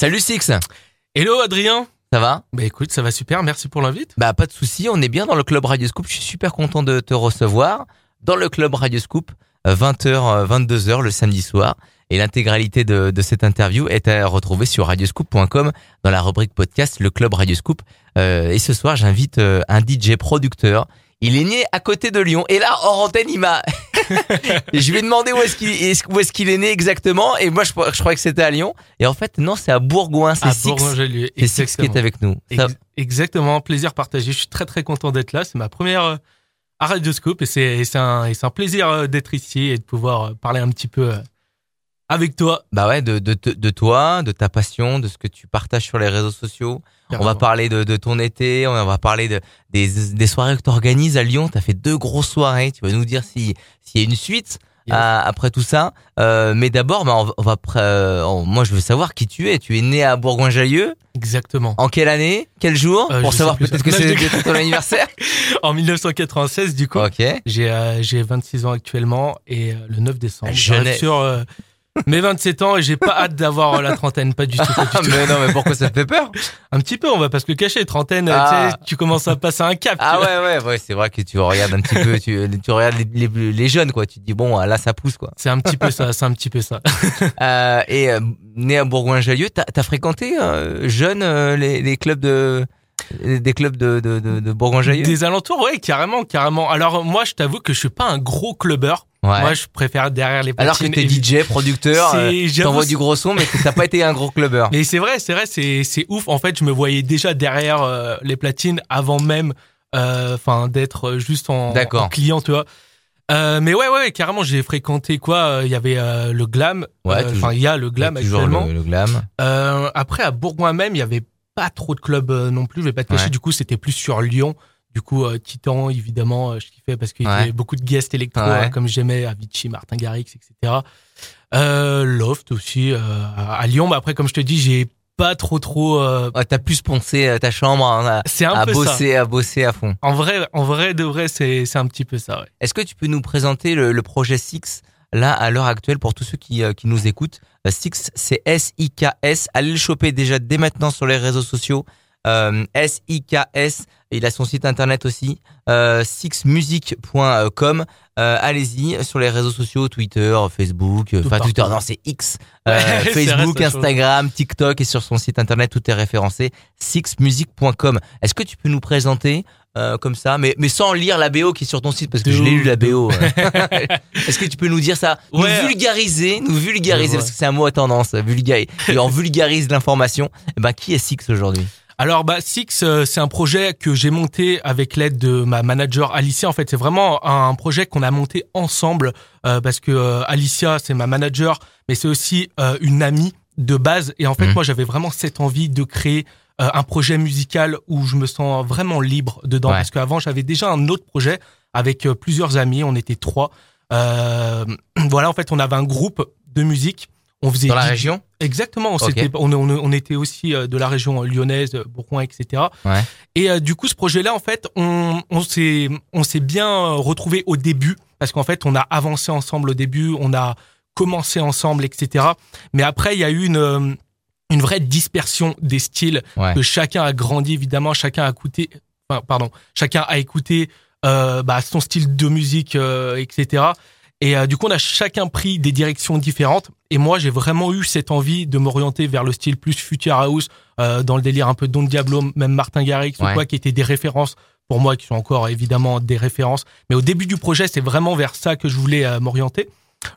Salut Six, Hello Adrien ça va? Bah écoute, ça va super, merci pour l'invite. Bah pas de souci, on est bien dans le club Radio Scoop. Je suis super content de te recevoir dans le club Radio Scoop, 20h, 22h le samedi soir. Et l'intégralité de, de, cette interview est à retrouver sur radioscoop.com dans la rubrique podcast Le Club Radio Scoop. Euh, et ce soir, j'invite euh, un DJ producteur. Il est né à côté de Lyon. Et là, hors antenne, il m'a... je lui ai demandé où est-ce qu'il où est, qu'il est né exactement. Et moi, je, je croyais que c'était à Lyon. Et en fait, non, c'est à Bourgoin. C'est Six. C'est Six qui est avec nous. Ça... Exactement. Plaisir partagé. Je suis très, très content d'être là. C'est ma première euh, à Radioscope. Et c'est un, un plaisir d'être ici et de pouvoir parler un petit peu avec toi. Bah ouais, de, de, de, toi, de ta passion, de ce que tu partages sur les réseaux sociaux. On va parler de, de, ton été, on va parler de, des, des soirées que tu organises à Lyon. Tu as fait deux grosses soirées. Tu vas nous dire s'il y a une suite après tout ça. Euh, mais d'abord, bah, on va, euh, moi je veux savoir qui tu es. Tu es né à Bourgoin-Jallieu. Exactement. En quelle année? Quel jour? Euh, Pour savoir peut-être que c'est ton anniversaire. en 1996 du coup. Ok. J'ai j'ai 26 ans actuellement et le 9 décembre. Je sur mes 27 ans et j'ai pas hâte d'avoir la trentaine, pas du tout. mais non, mais pourquoi ça te fait peur? Un petit peu, on va pas se le cacher. Trentaine, ah. tu, commences à passer un cap. Ah ouais, ouais, ouais, c'est vrai que tu regardes un petit peu, tu, tu regardes les, les, jeunes, quoi. Tu te dis bon, là, ça pousse, quoi. C'est un petit peu ça, c'est un petit peu ça. euh, et euh, né à Bourgoin-Jallieu, t'as as fréquenté euh, jeune euh, les, les clubs de des clubs de, de, de, de Bourgoin-Jallieu Des alentours, ouais, carrément, carrément. Alors moi, je t'avoue que je suis pas un gros clubbeur. Moi, je préfère derrière les platines. Alors que t'es DJ, producteur, euh, t'envoies du gros son, mais t'as pas été un gros clubbeur. Mais c'est vrai, c'est vrai, c'est c'est ouf. En fait, je me voyais déjà derrière euh, les platines avant même, euh, enfin, d'être juste en, en, client, tu vois. Euh, mais ouais, ouais, carrément, j'ai fréquenté quoi Il y avait le glam. Enfin, il y a le glam actuellement. Le, le glam. après, à Bourgoin même, il y avait pas trop de clubs non plus. Je vais pas te cacher. Du coup, c'était plus sur Lyon. Du coup, euh, Titan, évidemment, euh, je kiffais parce qu'il y avait beaucoup de guests électro, hein, comme j'aimais, Avicii, Martin Garrix, etc. Euh, Loft aussi, euh, à Lyon. Mais après, comme je te dis, j'ai pas trop trop. Euh... t'as plus poncé ta chambre hein, à peu bosser, à bosser à fond. En vrai, en vrai de vrai, c'est c'est un petit peu ça. Ouais. Est-ce que tu peux nous présenter le, le projet Six là à l'heure actuelle pour tous ceux qui qui nous écoutent Six, c'est S I K S. Allez le choper déjà dès maintenant sur les réseaux sociaux. Euh, S I K S il a son site internet aussi, euh, sixmusic.com. Euh, allez-y sur les réseaux sociaux, Twitter, Facebook, enfin Twitter, non c'est X, euh, Facebook, Instagram, TikTok et sur son site internet tout est référencé, sixmusic.com. Est-ce que tu peux nous présenter euh, comme ça, mais, mais sans lire la BO qui est sur ton site parce que je l'ai lu la BO. Est-ce que tu peux nous dire ça? Nous vulgariser, nous vulgariser parce que c'est un mot à tendance, vulgariser. Et on vulgarise l'information. Eh ben qui est Six aujourd'hui? Alors bah Six, euh, c'est un projet que j'ai monté avec l'aide de ma manager Alicia. En fait, c'est vraiment un projet qu'on a monté ensemble euh, parce que euh, Alicia, c'est ma manager, mais c'est aussi une amie de base. Et en fait, mmh. moi, j'avais vraiment cette envie de créer un projet musical où je me sens vraiment libre dedans. Parce qu'avant, j'avais déjà un autre projet avec plusieurs amis. On était trois. voilà, en fait, on avait un groupe de musique on faisait dans la région Exactement. On, on, on, était aussi euh, de la région lyonnaise, Bourgoin, etc. Ouais. Et euh, du coup, ce projet-là, en fait, on, on s'est on s'est bien retrouvé au début parce qu'en fait, on a avancé ensemble au début, on a commencé ensemble, etc. Mais après, il y a eu une euh, une vraie dispersion des styles que chacun a grandi évidemment, chacun a écouté, enfin, pardon, chacun a écouté euh, bah, son style de musique, etc. Et euh, du coup, on a chacun pris des directions différentes. Et moi, j'ai vraiment eu cette envie de m'orienter vers le style plus future house, euh, dans le délire un peu Don Diablo, même Martin Garrix ou quoi, qui étaient des références pour moi, qui sont encore évidemment des références. Mais au début du projet, c'est vraiment vers ça que je voulais euh, m'orienter.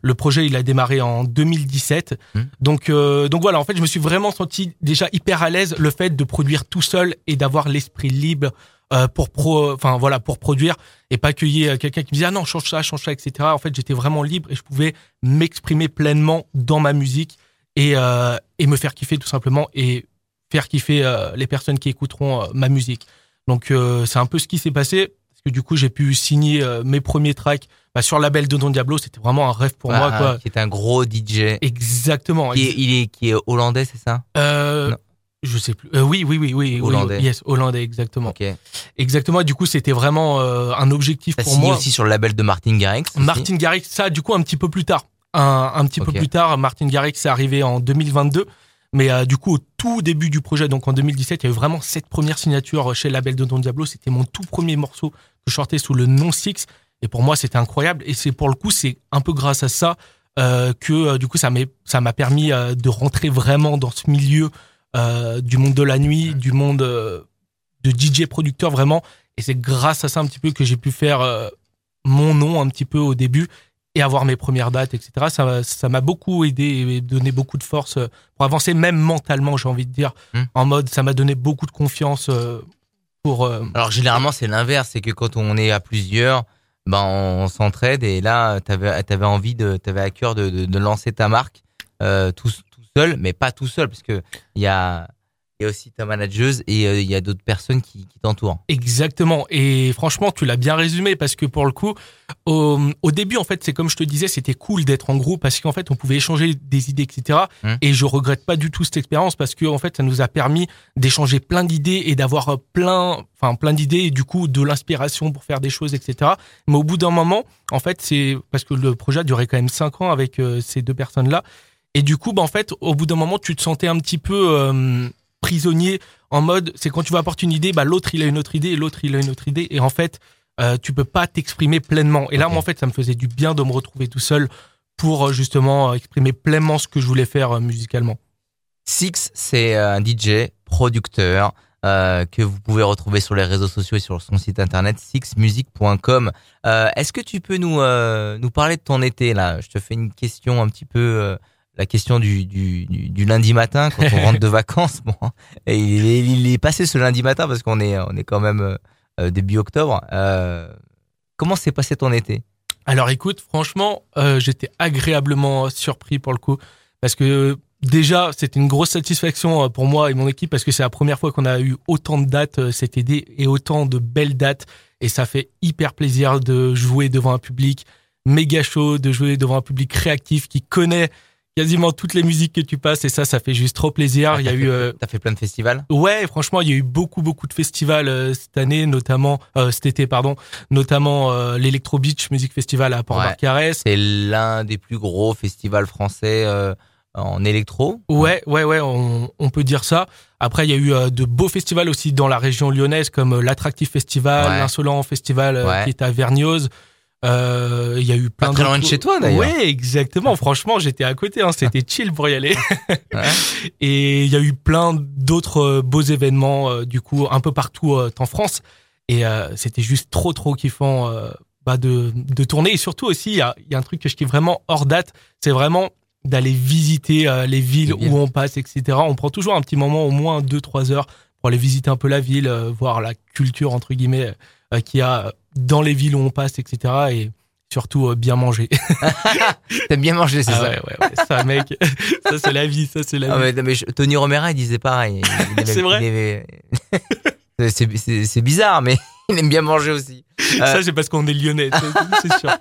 Le projet, il a démarré en 2017. Mmh. Donc, euh, donc voilà, en fait, je me suis vraiment senti déjà hyper à l'aise le fait de produire tout seul et d'avoir l'esprit libre euh, pour pro, enfin voilà, pour produire et pas accueillir quelqu'un qui me disait ah non change ça, change ça, etc. En fait, j'étais vraiment libre et je pouvais m'exprimer pleinement dans ma musique et euh, et me faire kiffer tout simplement et faire kiffer euh, les personnes qui écouteront ma musique. Donc c'est un peu ce qui s'est passé que du coup j'ai pu signer mes premiers tracks bah, sur le label de Don Diablo. C'était vraiment un rêve pour moi quoi. Qui est un gros DJ. Exactement. Qui est, il est qui est hollandais, c'est ça? Euh, je sais plus. Euh, oui, oui, oui, oui. Hollandais. yes, hollandais, exactement. Exactement. Du coup, c'était vraiment euh, un objectif pour moi. aussi sur le label de Martin Garrix. Martin Garrix, ça, du coup, un petit peu plus tard. Un, un petit peu plus tard, Martin Garrix est arrivé en 2022. Mais euh, du coup, au tout début du projet, donc en 2017, il y a eu vraiment cette première signature chez le label de Don Diablo. C'était mon tout premier morceau que je sortais sous le nom Six. Et pour moi, c'était incroyable. Et c'est pour le coup, c'est un peu grâce à ça euh, que euh, du coup, ça m'a permis euh, de rentrer vraiment dans ce milieu du monde de la nuit, du monde de DJ producteur vraiment. Et c'est grâce à ça un petit peu que j'ai pu faire mon nom un petit peu au début et avoir mes premières dates, etc. Ça, ça m'a beaucoup aidé et donné beaucoup de force euh, pour avancer, même mentalement, j'ai envie de dire. Hmm. En mode, ça m'a donné beaucoup de confiance euh, pour. Euh, Alors généralement, c'est l'inverse, c'est que quand on est à plusieurs, ben on, s'entraide et là, t'avais avais envie de, t'avais à cœur de, de, lancer ta marque euh, tout, tout seul, mais pas tout seul, parce que il y a il y a aussi ta manageuse et euh, il y a d'autres personnes qui, qui t'entourent. Exactement. Et franchement, tu l'as bien résumé parce que pour le coup, au, au début, en fait, c'est comme je te disais, c'était cool d'être en groupe parce qu'en fait, on pouvait échanger des idées, etc. Hum. Et je regrette pas du tout cette expérience parce que en fait, ça nous a permis d'échanger plein d'idées et d'avoir plein, enfin, plein d'idées et du coup, de l'inspiration pour faire des choses, etc. Mais au bout d'un moment, en fait, c'est parce que le projet a duré quand même cinq ans avec euh, ces deux personnes-là. Et du coup, bah, en fait, au bout d'un moment, tu te sentais un petit peu euh, prisonnier en mode c'est quand tu vas apporter une idée bah l'autre il a une autre idée l'autre il a une autre idée. Et en fait euh, tu peux pas t'exprimer pleinement. Et là moi en fait ça me faisait du bien de me retrouver tout seul pour euh, justement euh, exprimer pleinement ce que je voulais faire euh, musicalement. Six c'est un DJ producteur que vous pouvez retrouver sur les réseaux sociaux et sur son site internet sixmusic.com. Est-ce que tu peux nous nous parler de ton été là? Je te fais une question un petit peu la question du, du, du, lundi matin quand on rentre de vacances. Bon, et il, est, il est passé ce lundi matin parce qu'on est on est quand même euh, début octobre. Euh, comment s'est passé ton été? Alors écoute, franchement, euh, j'étais agréablement surpris pour le coup parce que déjà c'était une grosse satisfaction pour moi et mon équipe parce que c'est la première fois qu'on a eu autant de dates cet été et autant de belles dates et ça fait hyper plaisir de jouer devant un public méga chaud, de jouer devant un public réactif qui connaît quasiment toutes les musiques que tu passes et ça, ça fait juste trop plaisir. il y a eu. Euh... T'as fait plein de festivals? Ouais, franchement, il y a eu beaucoup, beaucoup de festivals euh, cette année, notamment euh, cet été, pardon, notamment euh, l'Electro Beach Music Festival à Port-Barcarès. C'est l'un des plus gros festivals français en électro. Ouais, ouais, ouais, on, on, peut dire ça. Après, il y a eu de beaux festivals aussi dans la région lyonnaise, comme l'Attractif Festival, l'Insolent Festival qui est à Euh, il y a eu plein Pas très loin de chez toi d'ailleurs. Oui, exactement. Franchement, j'étais à côté. Hein. C'était chill pour y aller. Et il y a eu plein d'autres euh, beaux événements, euh, du coup, un peu partout en France. Et c'était juste trop, trop kiffant bah, de, de tourner. Et surtout aussi, il y a, y a, un truc que je kiffe vraiment hors date. C'est vraiment d'aller visiter les villes où on passe, etc. On prend toujours un petit moment, au moins deux, trois heures, pour aller visiter un peu la ville, voir la culture entre guillemets qu'il y a dans les villes où on passe, etc. Et surtout euh, bien manger. T'aimes bien manger, c'est ah ça ouais, ouais, ouais, ça, mec, ça c'est la vie, ça c'est la ah vie. mais, Tony Romera, il disait pareil. c'est vrai. c'est bizarre, mais il aime bien manger aussi. Ça, euh, c'est parce qu'on est lyonnais, c'est sûr.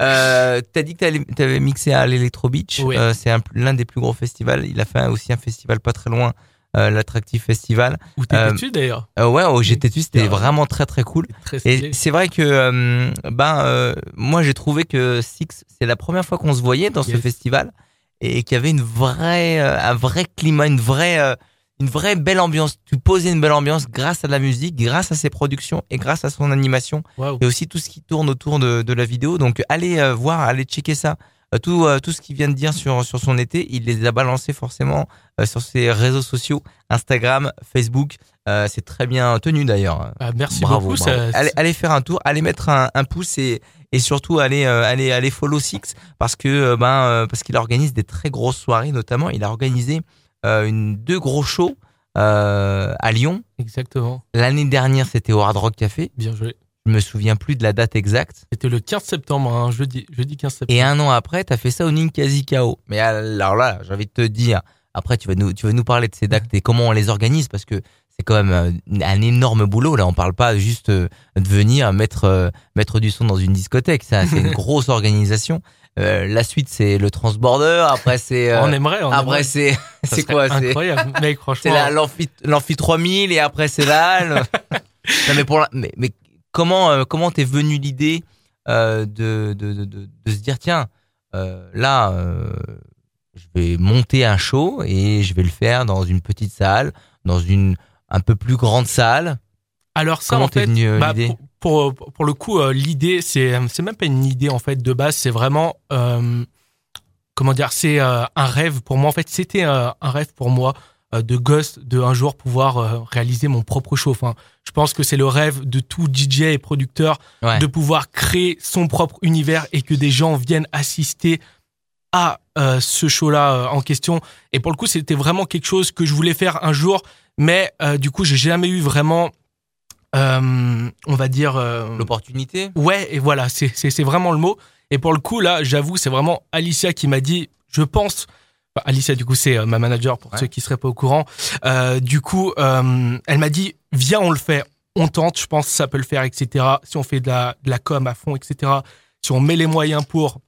Euh, T'as dit que t'avais mixé à l'Electro Beach. Euh, c'est l'un des plus gros festivals. Il a fait aussi un festival pas très loin euh, l'attractif festival. Où euh, tu d'ailleurs euh, Ouais, où j'étais dessus, c'était vraiment très très cool. et c'est vrai que ben moi j'ai trouvé que Six, c'est la première fois qu'on se voyait dans ce festival et qu'il y avait une vraie un vrai climat, une vraie une vraie belle ambiance. Tu posais une belle ambiance grâce à la musique, grâce à ses productions et grâce à son animation et aussi tout ce qui tourne autour de, de la vidéo. Donc allez voir, allez checker ça euh, tout, euh, tout ce qu'il vient de dire sur, sur son été, il les a balancés forcément euh, sur ses réseaux sociaux, Instagram, Facebook. c'est très bien tenu d'ailleurs. Ah, merci bravo, beaucoup. Ça... Allez, allez, faire un tour, allez mettre un, un pouce et, et surtout allez, allez, allez follow Six parce que ben parce qu'il organise des très grosses soirées, notamment il a organisé une deux gros shows à Lyon. Exactement. L'année dernière, c'était au Hard Rock Café. Bien joué. Je me souviens plus de la date exacte. C'était le 15 septembre, hein, jeudi, jeudi 15 septembre. Et un an après, tu as fait ça au Ninkasi Kao. Mais alors là, j'ai envie de te dire, après, tu vas nous, tu vas nous parler de ces dates et comment on les organise parce que c'est quand même euh, un énorme boulot. Là, on parle pas juste euh, de venir mettre, euh, mettre du son dans une discothèque. Ça, c'est une grosse organisation. Euh, la suite, c'est le transborder. Après, c'est. on aimerait. On après, c'est. C'est quoi Incroyable, mec, franchement. C'est l'amphi 3000 et après, c'est là. non, mais pour mais, mais comment euh, comment t'es venu l'idée euh, de, de, de, de, se dire tiens euh, là je vais monter un show et je vais le faire dans une petite salle, dans une un peu plus grande salle. Alors ça, en fait, bah, pour, pour, pour, le coup, l'idée, c'est c'est même pas une idée en fait de base, c'est vraiment comment dire, c'est un rêve pour moi. En fait, c'était un rêve pour moi de gosse de un jour pouvoir réaliser mon propre show. Enfin, je pense que c'est le rêve de tout DJ et producteur de pouvoir créer son propre univers et que des gens viennent assister à ce show-là en question. Et pour le coup, c'était vraiment quelque chose que je voulais faire un jour, mais du coup, j'ai jamais eu vraiment euh, on va dire euh, l'opportunité. Ouais, et voilà, c'est c'est vraiment le mot. Et pour le coup là, j'avoue, c'est vraiment Alicia qui m'a dit, je pense. Alicia, du coup, c'est euh, ma manager pour ceux qui seraient pas au courant. du coup, elle m'a dit, viens, on le fait, on tente. Je pense que ça peut le faire, etc. Si on fait de la de la com à fond, etc. Si on met les moyens pour,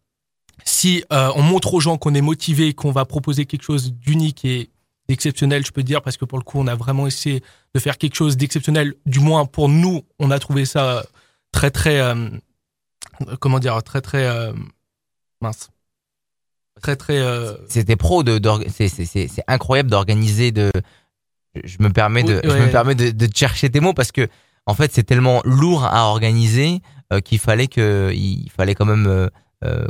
si on montre aux gens qu'on est motivé, qu'on va proposer quelque chose d'unique et exceptionnel, je peux dire, parce que pour le coup, on a vraiment essayé de faire quelque chose d'exceptionnel. Du moins, pour nous, on a trouvé ça très, très, euh, comment dire, très, très, euh, mince. Très, très. Euh, C'était pro de, c'est incroyable d'organiser de. Je me permets de, je me permets de, de, chercher tes mots parce que en fait, c'est tellement lourd à organiser qu'il fallait que, il fallait quand même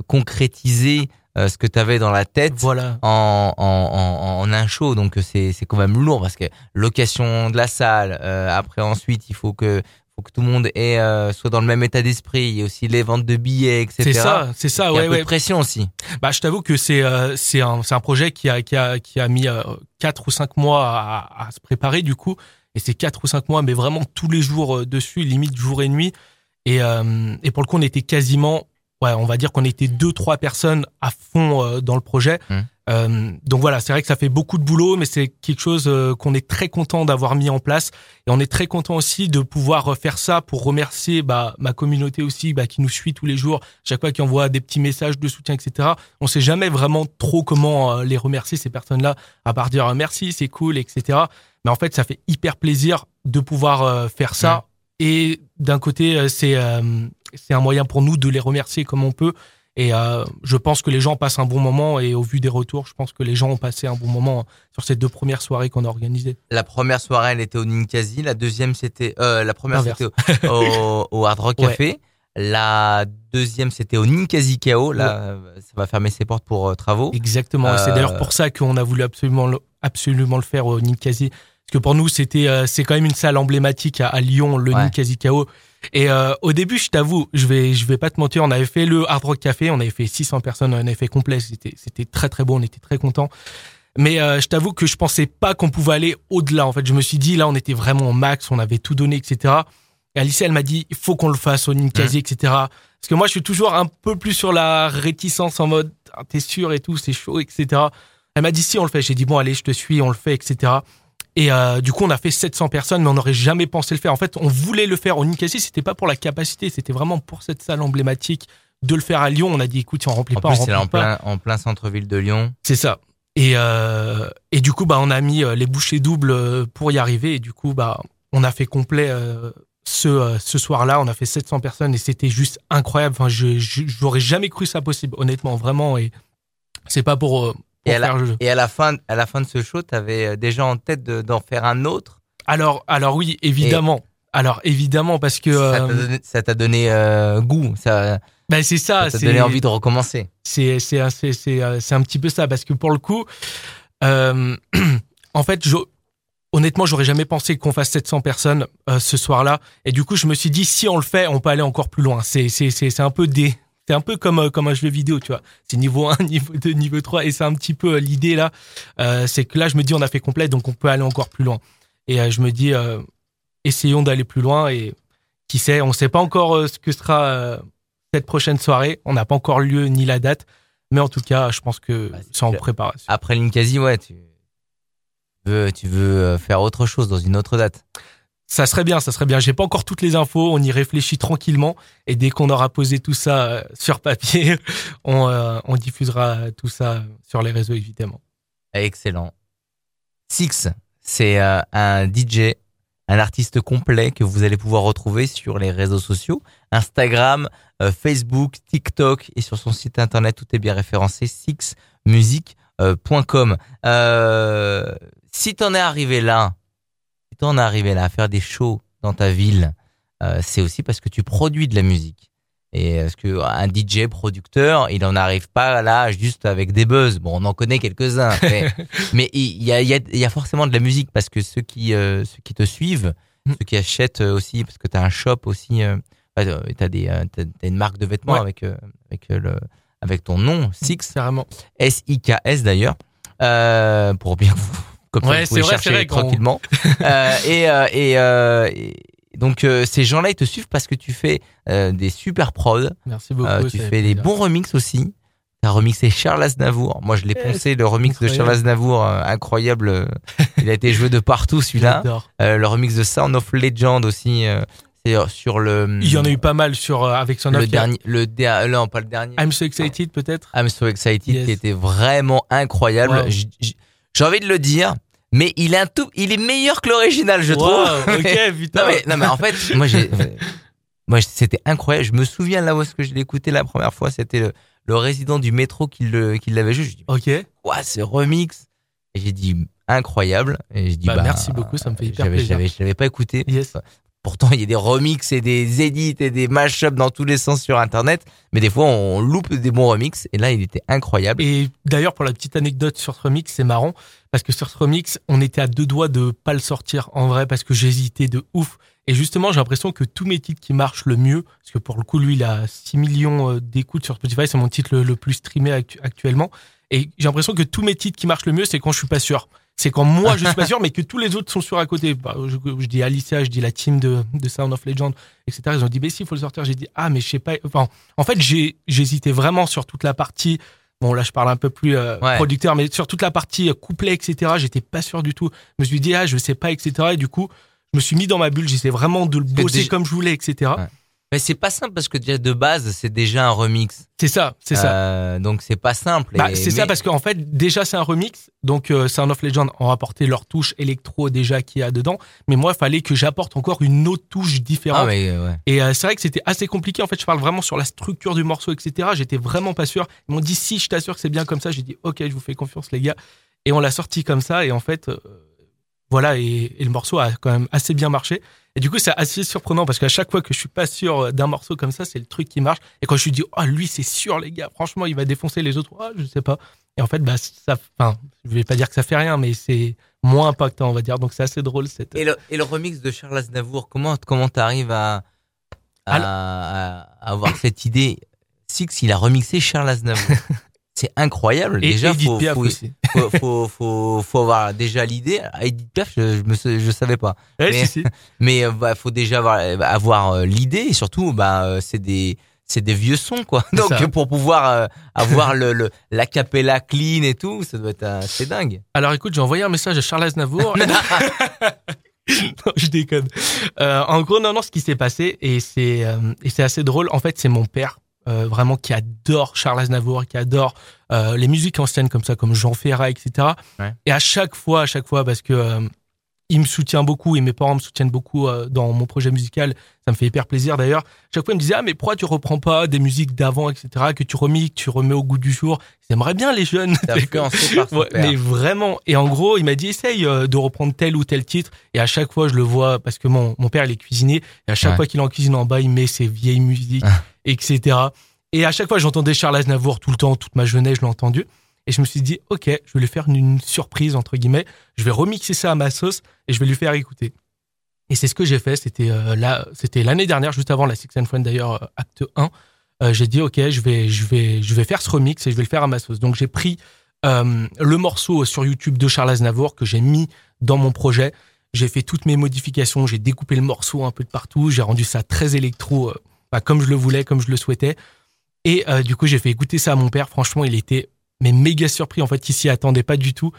concrétiser euh, ce que tu avais dans la tête voilà. en, en, en, un show. Donc c'est c'est quand même lourd parce que location de la salle. Euh, après ensuite il faut que faut que tout le monde est euh, soit dans le même état d'esprit. Il y a aussi les ventes de billets, etc. C'est ça, c'est ça. Il y a ouais. de pression aussi. Bah je t'avoue que c'est c'est un c'est un projet qui a qui a qui a mis quatre ou cinq mois à, à se préparer du coup. Et c'est quatre ou cinq mois, mais vraiment tous les jours dessus, limite jour et nuit. Et, et pour le coup, on était quasiment ouais, on va dire qu'on était deux, trois personnes à fond euh, dans le projet. Mmh. Euh, donc voilà, c'est vrai que ça fait beaucoup de boulot, mais c'est quelque chose euh, qu'on est très content d'avoir mis en place. Et on est très content aussi de pouvoir faire ça pour remercier bah, ma communauté aussi, bah, qui nous suit tous les jours, chaque fois qui envoie des petits messages de soutien, etc. On sait jamais vraiment trop comment les remercier ces personnes-là, à part dire merci, c'est cool, etc. Mais en fait, ça fait hyper plaisir de pouvoir faire ça. Mmh. Et d'un côté, c'est c'est un moyen pour nous de les remercier comme on peut. Et euh, je pense que les gens passent un bon moment et au vu des retours, je pense que les gens ont passé un bon moment sur ces deux premières soirées qu'on a organisées. La première soirée, elle était au Ninkasi. La deuxième, c'était euh, la première, c'était au, au, Hard Rock Café. La deuxième, c'était au Ninkasi Kao. Là, ça va fermer ses portes pour euh, travaux. Exactement. C'est d'ailleurs pour ça qu'on a voulu absolument le, absolument le faire au Ninkasi. Parce que pour nous, c'était c'est quand même une salle emblématique à, Lyon, le Ninkasi Kao. Et euh, au début, je t'avoue, je vais je vais pas te mentir, on avait fait le Hard Rock Café, on avait fait 600 personnes, on avait fait complet, c'était c'était très très beau, on était très contents. Mais euh, je t'avoue que je pensais pas qu'on pouvait aller au-delà. En fait, je me suis dit là, on était vraiment au max, on avait tout donné, etc. Et Alice, elle m'a dit, il faut qu'on le fasse au Ninkasi, etc. Parce que moi, je suis toujours un peu plus sur la réticence en mode, ah, t'es sûr et tout, c'est chaud, etc. Elle m'a dit si on le fait. J'ai dit bon allez, je te suis, on le fait, etc. Et euh, du coup, on a fait 700 personnes, mais on n'aurait jamais pensé le faire. En fait, on voulait le faire au Ninkasi, c'était pas pour la capacité, c'était vraiment pour cette salle emblématique de le faire à Lyon. On a dit, écoute, si on remplit en pas, plus, on remplit en Plein, en plein centre-ville de Lyon. C'est ça. Et, euh, et du coup, bah, on a mis euh, les bouchées doubles pour y arriver. Et du coup, bah, on a fait complet euh, ce, ce soir-là. On a fait 700 personnes et c'était juste incroyable. Enfin, je, j'aurais jamais cru ça possible, honnêtement, vraiment. Et c'est pas pour et à, la, et à la fin, à la fin de ce show, tu avais euh, déjà en tête d'en faire un autre? Alors, alors oui, évidemment. alors évidemment parce que ça t'a donné, donné euh, goût, ça. Ben c'est ça. Ça t'a donné envie de recommencer. C'est c'est c'est c'est euh, c'est un petit peu ça parce que pour le coup, euh, en fait, je, honnêtement, j'aurais jamais pensé qu'on fasse 700 personnes ce soir-là. Et du coup, je me suis dit si on le fait, on peut aller encore plus loin. C'est c'est un peu des c'est un peu comme euh, comme un jeu vidéo, tu vois. C'est niveau 1, niveau 2, niveau 3 et c'est un petit peu euh, l'idée là, euh, c'est que là je me dis on a fait complet donc on peut aller encore plus loin. Et je me dis essayons d'aller plus loin et qui sait, on sait pas encore ce que sera cette prochaine soirée, on n'a pas encore lieu ni la date, mais en tout cas, je pense que bah, c'est en préparation. Après l'Inkasi, ouais, tu veux tu veux faire autre chose dans une autre date. Ça serait bien, ça serait bien. J'ai pas encore toutes les infos, on y réfléchit tranquillement et dès qu'on aura posé tout ça euh, sur papier, on, euh, on diffusera tout ça sur les réseaux évidemment. Excellent. Six, c'est euh, un DJ, un artiste complet que vous allez pouvoir retrouver sur les réseaux sociaux, Instagram, Facebook, TikTok et sur son site internet, tout est bien référencé, Six Music euh. Euh, si t'en es arrivé là, t'en es arrivé là à faire des shows dans ta ville, euh, c'est aussi parce que tu produis de la musique. Et est-ce que un DJ producteur, il en arrive pas là juste avec des buzz? Bon, on en connaît quelques-uns, mais, mais il y a, il y, a, il y a forcément de la musique parce que ceux qui, euh, ceux qui te suivent, Mm. ceux qui achètent euh, aussi, parce que t'as un shop aussi, euh, enfin, euh, t'as des, t'as une marque de vêtements Ouais. avec, avec le, avec ton nom, Six, Carrément. S-I-K-S d'ailleurs, euh, pour bien vous, comme ça, Ouais, vous pouvez c'est vrai, chercher vrai tranquillement. euh, et, euh, et, euh, et donc euh, ces gens-là, ils te suivent parce que tu fais euh, des super prods, Merci beaucoup. euh, ça tu fais des bons remixes aussi. T'as remixé Charles Aznavour. Moi, je l'ai Yes. poncé, le remix de Charles. Aznavour, euh, incroyable. Il a été joué de partout, celui-là. J'adore. Euh, le remix de Sound of Legend aussi, euh, c'est sur le. Il y en a eu pas mal sur euh, avec son le dernier, le der- non pas le dernier. I'm so excited peut-être? I'm so excited, Yes. qui était vraiment incroyable. Wow. J- j- J'ai envie de le dire, mais il est un tout, il est meilleur que l'original, je trouve. Ok, putain. Non mais, non mais en fait, moi j'ai, moi c'était incroyable. Je me souviens là où est-ce que je l'ai écouté la première fois, c'était le, le résident du métro qui le, qui l'avait joué. Je dis Ok. quoi ce remix? Et j'ai dit incroyable. Et Bah, bah, merci beaucoup, ça me fait hyper plaisir. j'avais, je l'avais pas écouté. Yes. Pourtant, il y a des remixes et des edits et des mashups dans tous les sens sur Internet. Mais des fois, on loupe des bons remixes. Et là, il était incroyable. Et d'ailleurs, pour la petite anecdote sur ce remix, c'est marrant parce que sur ce remix, on était à deux doigts de pas le sortir en vrai parce que j'hésitais de ouf. Et justement, j'ai l'impression que tous mes titres qui marchent le mieux, parce que pour le coup, lui, il a 6 millions euh, d'écoutes sur Spotify, c'est mon titre le, plus streamé actu- actuellement. Et j'ai l'impression que tous mes titres qui marchent le mieux, c'est quand je suis pas sûr. C'est quand moi je suis pas sûr, mais que tous les autres sont sûrs à côté. Bah, je, je dis Alicia, je dis la team de, de Sound of Legend, etc. Ils ont dit, mais si, il faut le sortir. J'ai dit, ah, mais je sais pas. Enfin, en fait, j'ai j'hésitais vraiment sur toute la partie. Bon, là, je parle un peu plus euh, Ouais. producteur, mais sur toute la partie euh, couplet, etc. J'étais pas sûr du tout. Je me suis dit, ah, je sais pas, etc. Et du coup, je me suis mis dans ma bulle. J'essayais vraiment de le bosser déjà- comme je voulais, etc. Ouais. Mais c'est pas simple parce que déjà de base, c'est déjà un remix. C'est ça, c'est ça. Euh, donc c'est pas simple. Bah, c'est ça parce qu'en fait déjà c'est un remix. Donc euh, Sound of Legend ont apporté leur touche électro déjà qu'il y a dedans. Mais moi il fallait que j'apporte encore une autre touche différente. Ah mais ouais. et euh, c'est vrai que c'était assez compliqué. En fait je parle vraiment sur la structure du morceau etc j'étais vraiment pas sûr. Ils m'ont dit si je t'assure que c'est bien comme ça. J'ai dit ok je vous fais confiance les gars. Et on l'a sorti comme ça. Et en fait euh, voilà. Et, et le morceau a quand même assez bien marché et du coup c'est assez surprenant parce qu'à chaque fois que je suis pas sûr d'un morceau comme ça c'est le truc qui marche. Et quand je suis dit oh lui c'est sûr les gars franchement il va défoncer les autres. Ah je sais pas. Et en fait bah ça enfin je vais pas dire que ça fait rien mais c'est moins impactant on va dire. Donc c'est assez drôle cette Et le, et le remix de Charles Aznavour, comment comment t'arrives à, à, à- à avoir cette idée? Six, il a remixé Charles Aznavour. C'est incroyable. et déjà, Edith faut, Piaf faut, aussi faut, faut, faut, faut avoir déjà l'idée. Edith Piaf, je, je je savais pas. Ouais, mais- si, si. Mais euh, bah, faut déjà avoir, euh, avoir euh, l'idée et surtout, bah, c'est des c'est des vieux sons quoi. Donc ça. pour pouvoir euh, avoir le, le la capella clean et tout, ça doit être c'est dingue. Alors écoute, j'ai envoyé un message à Charles Aznavour. non, je déconne. Euh, en gros, non, non, ce qui s'est passé, et c'est euh, et c'est assez drôle. En fait, c'est mon père, euh, vraiment, qui adore Charles Aznavour, qui adore euh, les musiques anciennes comme ça, comme Jean Ferrat, etc. Ouais. Et à chaque fois, à chaque fois, parce que euh, il me soutient beaucoup et mes parents me soutiennent beaucoup euh, dans mon projet musical. Ça me fait hyper plaisir d'ailleurs. Chaque fois, il me disait ah mais pourquoi tu reprends pas des musiques d'avant, etc. Que tu remixes, que tu remets au goût du jour? J'aimerais bien les jeunes. Influencé par Ouais, mais vraiment. Et en gros, il m'a dit essaye euh, de reprendre tel ou tel titre. Et à chaque fois, je le vois parce que mon, mon père il est cuisinier. Et à chaque Ouais. fois qu'il est en cuisine en bas, il met ses vieilles musiques, Ah. Etc. Et à chaque fois, j'entendais Charles Aznavour tout le temps, toute ma jeunesse, je l'ai entendu. Et je me suis dit, ok, je vais lui faire une, surprise entre guillemets. Je vais remixer ça à ma sauce et je vais lui faire écouter. Et c'est ce que j'ai fait. C'était euh, là, c'était l'année dernière, juste avant la Six and Fun d'ailleurs, euh, acte 1. Euh, j'ai dit, ok, je vais, je vais, je vais faire ce remix et je vais le faire à ma sauce. Donc j'ai pris le morceau sur YouTube de Charles Aznavour que j'ai mis dans mon projet. J'ai fait toutes mes modifications, j'ai découpé le morceau un peu de partout, j'ai rendu ça très électro, bah, comme je le voulais, comme je le souhaitais. Et euh, du coup, j'ai fait écouter ça à mon père. Franchement, il était mais méga surpris. En fait, il s'y attendait pas du tout.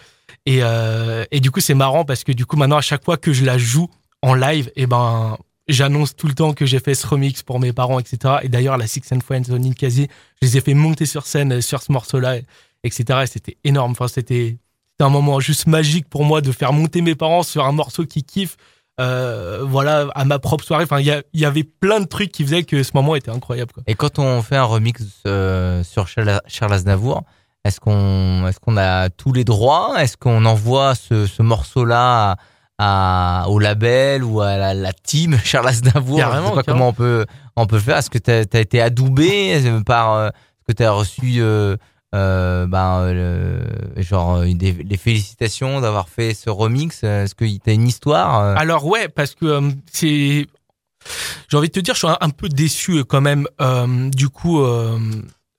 Et, euh, et du coup, c'est marrant parce que du coup, maintenant, à chaque fois que je la joue en live, et ben, j'annonce tout le temps que j'ai fait ce remix pour mes parents, etc. Et d'ailleurs, la Six and Friends Ninkasi, je les ai fait monter sur scène euh, sur ce morceau-là, etc. Et c'était énorme. Enfin, c'était c'était un moment juste magique pour moi de faire monter mes parents sur un morceau qui kiffe. Euh, voilà, à ma propre soirée. Enfin, il y, avait plein de trucs qui faisaient que ce moment était incroyable. Quoi. Et quand on fait un remix euh, sur Charles, Charles Aznavour, Est-ce qu'on est-ce qu'on a tous les droits? Est-ce qu'on envoie ce, ce morceau-là à, au label ou à la, la team Charles Aznavour Carrément, Je sais pas carrément. comment on peut on peut faire. Est-ce que tu as, été adoubé par euh, Est-ce que tu as reçu euh, ben, euh, genre euh, des, les félicitations d'avoir fait ce remix. Est-ce que tu as une histoire Alors ouais, parce que euh, c'est, j'ai envie de te dire, je suis un, un peu déçu quand même du coup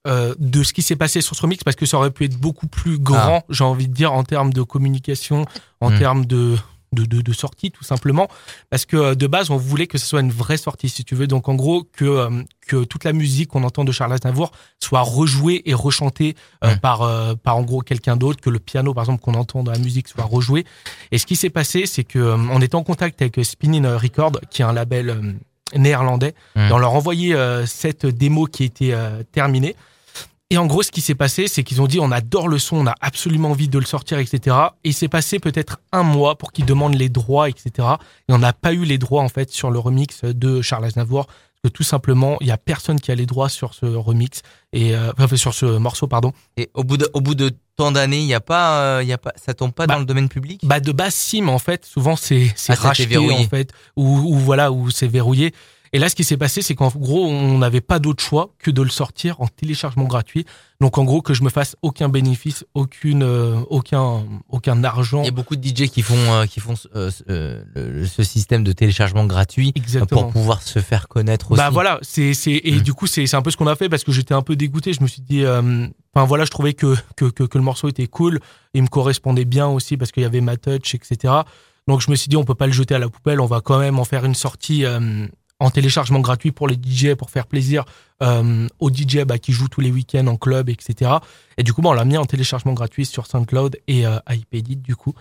de ce qui s'est passé sur ce remix parce que ça aurait pu être beaucoup plus grand, j'ai envie de dire en termes de communication, en Mm. termes de de, de, de sortie tout simplement parce que euh, de base on voulait que ce soit une vraie sortie si tu veux donc en gros que euh, que toute la musique qu'on entend de Charles Aznavour soit rejouée et rechantée euh, par euh, par en gros quelqu'un d'autre que le piano par exemple qu'on entend dans la musique soit rejoué et ce qui s'est passé, c'est que euh, on était en contact avec Spinning Record, qui est un label euh, néerlandais, Mm. et on leur a envoyé euh, cette démo qui était euh, terminée. Et en gros, ce qui s'est passé, c'est qu'ils ont dit on adore le son, on a absolument envie de le sortir, etc. Et il s'est passé peut-être un mois pour qu'ils demandent les droits, etc. Et on n'a pas eu les droits en fait sur le remix de Charles Aznavour, parce que tout simplement, il y a personne qui a les droits sur ce remix et euh, enfin sur ce morceau, pardon. Et au bout de, au bout de tant d'années, il y a pas, euh, il y a pas, ça tombe pas Bah, dans le domaine public? Bah de base si, mais en fait souvent c'est c'est Ah, racheté verrouillé. en fait ou, ou voilà ou c'est verrouillé. Et là ce qui s'est passé c'est qu'en gros on n'avait pas d'autre choix que de le sortir en téléchargement gratuit. Donc en gros que je me fasse aucun bénéfice, aucune euh, aucun aucun argent. Il y a beaucoup de DJ qui font, euh, qui font euh, ce- euh, ce système de téléchargement gratuit Exactement. pour pouvoir se faire connaître aussi. Bah voilà, c'est c'est et Mm. du coup c'est c'est un peu ce qu'on a fait parce que j'étais un peu dégoûté. Je me suis dit, euh, enfin voilà, je trouvais que, que que que le morceau était cool, il me correspondait bien aussi parce qu'il y avait ma touch, etc. Donc je me suis dit, on peut pas le jeter à la poubelle, on va quand même en faire une sortie euh, en téléchargement gratuit pour les DJ pour faire plaisir euh, aux DJ bah, qui jouent tous les week-ends en club, etc. Et du coup, bah, on l'a mis en téléchargement gratuit sur SoundCloud et euh, iPadit du coup.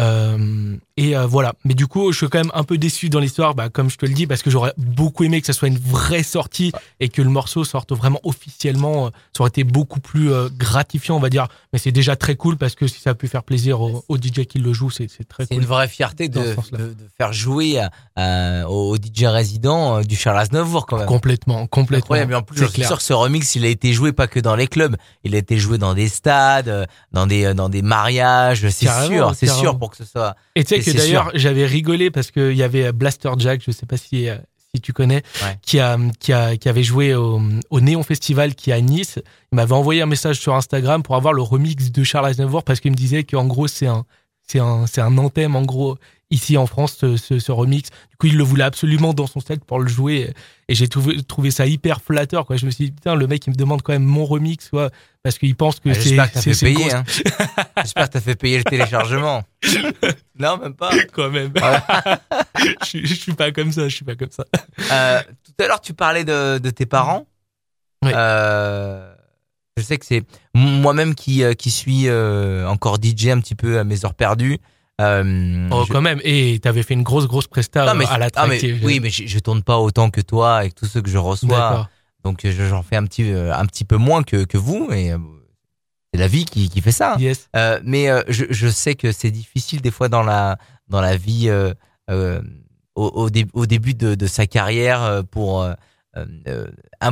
Euh, et euh, voilà. Mais du coup, je suis quand même un peu déçu dans l'histoire, bah, comme je te le dis, parce que j'aurais beaucoup aimé que ça soit une vraie sortie et que le morceau sorte vraiment officiellement. Euh, Ça aurait été beaucoup plus euh, gratifiant, on va dire. Mais c'est déjà très cool parce que si ça a pu faire plaisir aux DJ qui le jouent, c'est c'est très C'est cool. une vraie fierté de, de, de faire jouer au DJ résident du Charles Aznavour quand même. Complètement, complètement. En plus, C'est sûr que ce remix, il a été joué pas que dans les clubs. Il a été joué dans des stades, euh, dans des, euh, dans des mariages. C'est sûr, c'est sûr pour que ce soit. Et tu sais que d'ailleurs, j'avais rigolé parce qu'il y avait Blaster Jack, je sais pas si, euh, si tu connais, Ouais. qui, a, qui, a, qui avait joué au, au Néon Festival qui est à Nice. Il m'avait envoyé un message sur Instagram pour avoir le remix de Charles Aznavour parce qu'il me disait qu'en gros, c'est un, c'est un, c'est un anthème, en gros, ici en France, ce, ce, ce remix. Du coup, il le voulait absolument dans son set pour le jouer. Et j'ai trouvé, trouvé ça hyper flatteur, quoi. Je me suis dit, putain, le mec, il me demande quand même mon remix, quoi, parce qu'il pense que Ah, c'est, J'espère que t'as fait payer. Hein. J'espère que t'as fait payer le téléchargement. non, même pas. quand même. je, suis- je suis pas comme ça, je suis pas comme ça. Euh, tout à l'heure, tu parlais de, de tes parents. Oui. Euh, je sais que c'est moi-même qui, euh, qui suis euh, encore DJ un petit peu à mes heures perdues. Euh, Oh, je- quand même. Et t'avais fait une grosse, grosse presta Non, mais- euh, à la ah, mais- oui, mais je, je tourne pas autant que toi avec tous ceux que je reçois. Donc je- j'en fais un petit, euh, un petit peu moins que, que vous. Et c'est la vie qui, qui fait ça. Yes. Euh, mais euh, je, je sais que c'est difficile des fois dans la, dans la vie au, au, dé- au début de, de sa carrière pour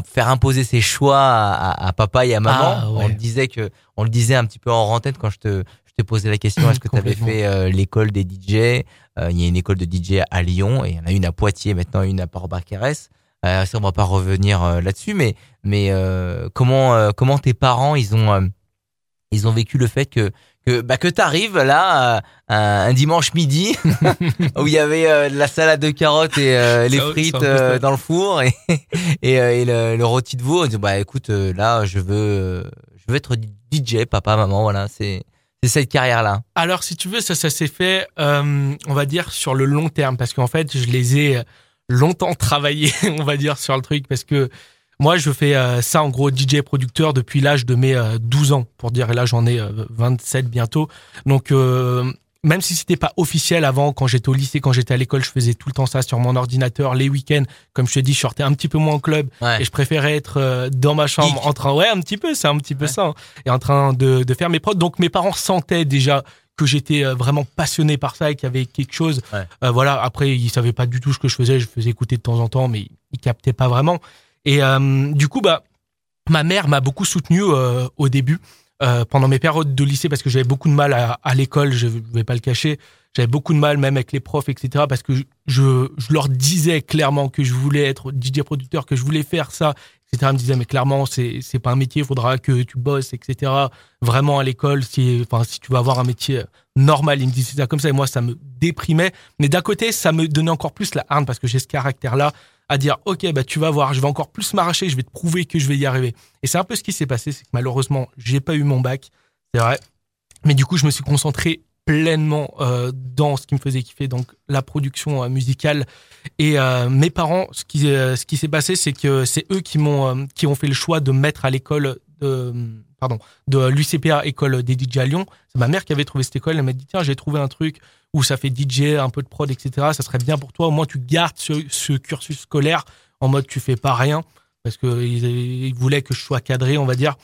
faire imposer ses choix à, papa et à maman. Ah, ouais. On le disait que on le disait un petit peu en rentette quand je te t'ai posé la question est-ce que tu avais fait euh, l'école des DJ Euh, Il y a une école de DJ à Lyon et il y en a une à Poitiers maintenant une à Port-Barcarès. Euh, ça on va pas revenir euh, là-dessus mais mais euh, comment euh, comment tes parents ils ont euh, ils ont vécu le fait que que bah que t'arrives là euh, un, un dimanche midi où il y avait euh, de la salade de carottes et euh, les Ça, frites euh, ça. dans le four et et, euh, et le, le rôti de veau on dit bah écoute là je veux je veux être DJ papa maman voilà c'est cette carrière là Alors, si tu veux, ça, ça s'est fait, euh, on va dire, sur le long terme. Parce qu'en fait, je les ai longtemps travaillés, on va dire, sur le truc. Parce que moi, je fais euh, ça, en gros, DJ producteur depuis l'âge de mes euh, 12 ans. Pour dire, et là, j'en ai euh, 27 bientôt. Donc, euh, même si c'était pas officiel avant, quand j'étais au lycée, quand j'étais à l'école, je faisais tout le temps ça sur mon ordinateur, les week-ends. Comme je te dis, je sortais un petit peu moins en club. ouais Et je préférais être euh, dans ma chambre Geek. en train, ouais, un petit peu, c'est un petit peu Ouais. ça, hein, et en train de, de faire mes prods. Donc mes parents sentaient déjà que j'étais euh, vraiment passionné par ça et qu'il y avait quelque chose. Ouais. Euh, voilà. Après, ils savaient pas du tout ce que je faisais. Je faisais écouter de temps en temps, mais ils captaient pas vraiment. Et euh, du coup, bah, ma mère m'a beaucoup soutenu euh, au début. Euh, pendant mes périodes de lycée parce que j'avais beaucoup de mal à, à l'école, je vais pas le cacher. J'avais beaucoup de mal même avec les profs, etc. Parce que je, je, leur disais clairement que je voulais être DJ producteur, que je voulais faire ça, etc. Ils me disaient mais clairement c'est c'est pas un métier, il faudra que tu bosses, etc. Vraiment à l'école, si enfin si tu vas avoir un métier normal, ils me disaient ça comme ça et moi ça me déprimait. Mais d'un côté ça me donnait encore plus la harne parce que j'ai ce caractère là à dire ok bah tu vas voir, je vais encore plus m'arracher, je vais te prouver que je vais y arriver. Et c'est un peu ce qui s'est passé, c'est que malheureusement j'ai pas eu mon bac, c'est vrai. Mais du coup je me suis concentré pleinement euh, dans ce qui me faisait kiffer, donc la production euh, musicale. Et euh, mes parents, ce qui euh, ce qui s'est passé, c'est que c'est eux qui m'ont euh, qui ont fait le choix de mettre à l'école de pardon de l'UCPA école des DJ à Lyon. C'est ma mère qui avait trouvé cette école. Elle m'a dit tiens j'ai trouvé un truc où ça fait DJ, un peu de prod, etc. Ça serait bien pour toi. Au moins tu gardes ce, ce cursus scolaire en mode tu fais pas rien parce que ils, voulaient que je sois cadré, on va dire.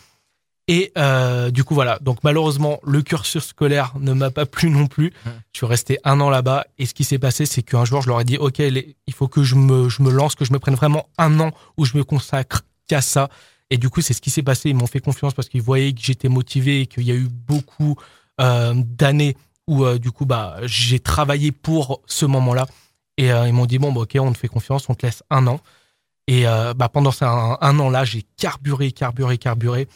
Et euh, du coup, voilà. Donc malheureusement, le cursus scolaire ne m'a pas plu non plus. Je suis resté un an là-bas. Et ce qui s'est passé, c'est qu'un jour, je leur ai dit, OK, les- il faut que je me, je me lance, que je me prenne vraiment un an où je me consacre qu'à ça. Et du coup, c'est ce qui s'est passé. Ils m'ont fait confiance parce qu'ils voyaient que j'étais motivé et qu'il y a eu beaucoup euh, d'années où, euh, du coup, bah, j'ai travaillé pour ce moment-là. Et euh, ils m'ont dit, bon, bah, OK, on te fait confiance, on te laisse un an. Et bah, pendant ces un, un an-là, j'ai carburé, carburé, carburé.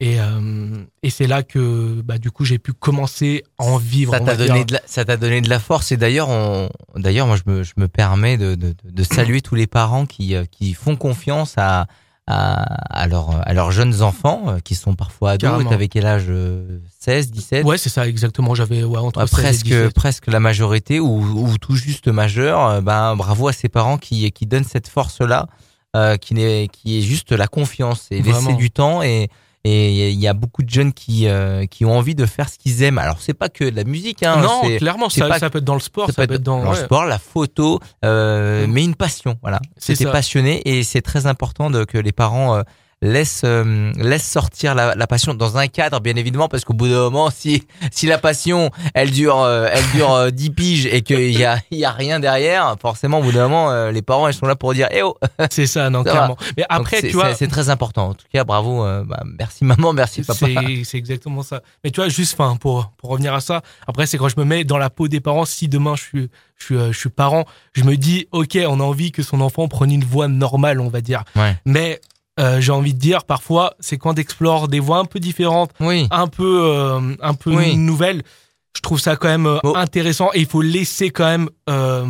Et, euh, et c'est là que bah, du coup j'ai pu commencer à en vivre. Ça t'a donné de la, ça t'a donné de la force et d'ailleurs d'ailleurs moi je me je me permets de de, de saluer tous les parents qui qui font confiance à à, à leurs à leurs jeunes enfants euh, qui sont parfois ados. T'avais quel âge euh, 16, 17 Ouais, c'est ça exactement. J'avais ouais, entre Ouais, 16 et presque 17. presque la majorité ou, ou tout juste majeur euh, ben bravo à ces parents qui qui donnent cette force là qui n'est qui est juste la confiance et laisser du temps et et il y a beaucoup de jeunes qui euh, qui ont envie de faire ce qu'ils aiment alors c'est pas que de la musique hein non, clairement, ça, pas- ça peut être dans le sport, ça peut être dans. le ouais. sport, la photo, euh, Mm. mais une passion. Voilà, C'est c'était passionné et c'est très important de, que les parents euh, laissent euh, laissent sortir la, la passion dans un cadre, bien évidemment, parce qu'au bout d'un moment, si si la passion elle dure euh, elle dure euh, 10 piges et qu'il y a il y a rien derrière, forcément au bout d'un moment, euh, les parents ils sont là pour dire eh oh. C'est ça, non, Ça clairement. Mais après, tu vois, c'est- très important. En tout cas, bravo, euh, bah, merci maman, merci papa. C'est c'est exactement ça. Mais tu vois, juste enfin pour pour revenir à ça, après c'est quand je me mets dans la peau des parents. Si demain je suis je suis euh, je suis parent, je me dis ok, on a envie que son enfant prenne une voie normale, on va dire. Ouais. Mais euh, j'ai envie de dire parfois c'est quand explore des voies un peu différentes, Oui. un peu euh, un peu Oui. nouvelles. Je trouve ça quand même euh, intéressant et il faut laisser quand même. euh,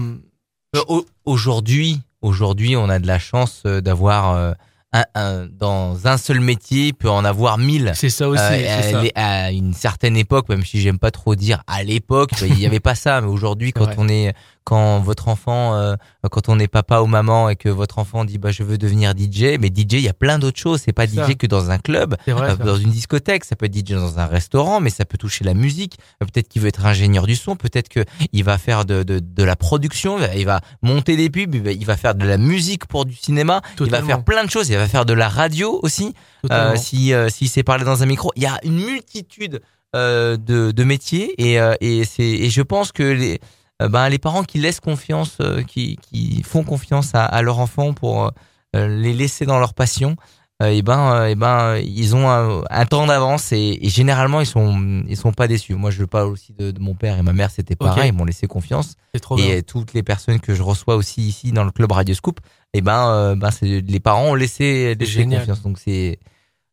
au- Aujourd'hui, aujourd'hui, on a de la chance d'avoir un, un- dans un seul métier, peut en avoir mille. c'est ça aussi. Euh, à, ça. les- à une certaine époque, même si j'aime pas trop dire à l'époque, il n'y avait pas ça. Mais aujourd'hui, quand vrai. on est, quand votre enfant, euh, quand on est papa ou maman et que votre enfant dit bah je veux devenir DJ, mais DJ, il y a plein d'autres choses. C'est pas C'est DJ ça. que dans un club, C'est vrai. euh, dans une discothèque, ça peut être DJ dans un restaurant, mais ça peut toucher la musique. Euh, Peut-être qu'il veut être ingénieur du son, peut-être que il va faire de, de, de la production, il va monter des pubs, il va- faire de la musique pour du cinéma, il va faire plein de choses, il va faire de la radio aussi. Euh, si euh, s'il sait parler dans un micro, il y a une multitude euh, de, de métiers et euh, et c'est et je pense que les ben les parents qui laissent confiance, euh, qui qui font confiance à, à leur enfant pour euh, les laisser dans leur passion, euh, et ben euh, et ben ils ont un, un temps d'avance et, et généralement ils sont ils sont pas déçus. Moi je parle aussi de, de mon père et ma mère c'était pareil, ils m'ont laissé confiance bien. et toutes les personnes que je reçois aussi ici dans le club Radio Scoop, et ben, euh, ben c'est les parents ont laissé, laissé confiance. Donc c'est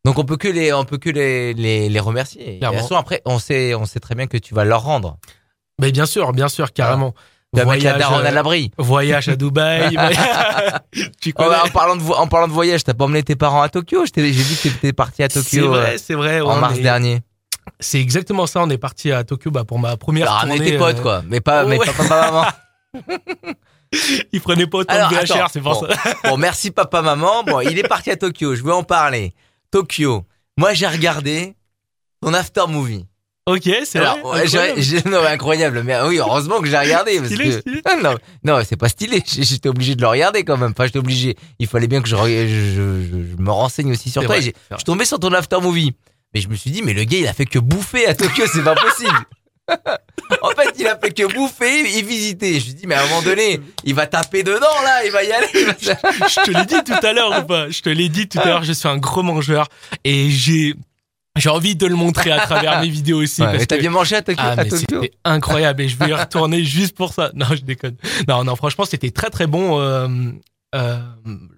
donc on peut que les on peut que les les, les remercier. De Clairement. toute façon, après on sait on sait très bien que tu vas leur rendre. Mais bien sûr, bien sûr, carrément. Vas mettre la daronne euh, à l'abri. Voyage à Dubaï. tu Oh, connais. bah, en parlant de vo- en parlant de voyage, t'as pas emmené tes parents à Tokyo? J'ai vu que t'étais parti à c'est Tokyo euh, vrai, c'est vrai. en mars dernier. C'est exactement ça. On est parti à Tokyo bah, pour ma première T'as ramené tournée. tes potes euh, quoi, mais pas mais ouais. pas papa maman. Ils prenaient pas autant Alors, de VHR, c'est pour bon. ça. Bon, merci papa, maman. Bon, il est parti à Tokyo. Je vais en parler. Tokyo. Moi, j'ai regardé ton after movie. Ok, c'est vrai. incroyable. j'ai- non, mais incroyable. Mais oui, heureusement que j'ai regardé. Parce Stylé, que, stylé. Ah, non, non, c'est pas stylé. J'étais obligé de le regarder quand même. Enfin, j'étais obligé. Il fallait bien que je, re- je, je- je me renseigne aussi sur toi. vrai, Je suis tombé sur ton after movie. Mais je me suis dit, mais le gars, il a fait que bouffer à Tokyo. C'est pas possible. en fait, il a fait que bouffer et visiter. Je me suis dit, mais à un moment donné, il va taper dedans, là. Il va y aller. va- je te l'ai dit tout à l'heure ou pas? Je te l'ai dit tout à l'heure, je suis un gros mangeur et j'ai J'ai envie de le montrer à travers mes vidéos aussi. Ouais, parce mais t'as que- bien mangé à Tokyo, Ah, à mais Tokyo c'était incroyable et je vais y retourner juste pour ça. Non, je déconne. Non, non, franchement, c'était très très bon. Euh, euh,